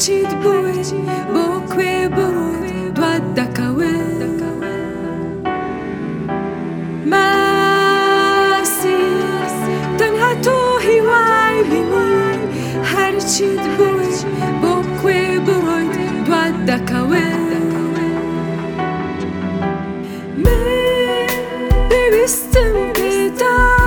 ci tbui, bukwi burut, dwadda kawin. Mersi, tenha tuhi wajlini, her ci tbui, bukwi burut, dwadda kawin. Mi, bivistim bir daha.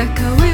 Daka we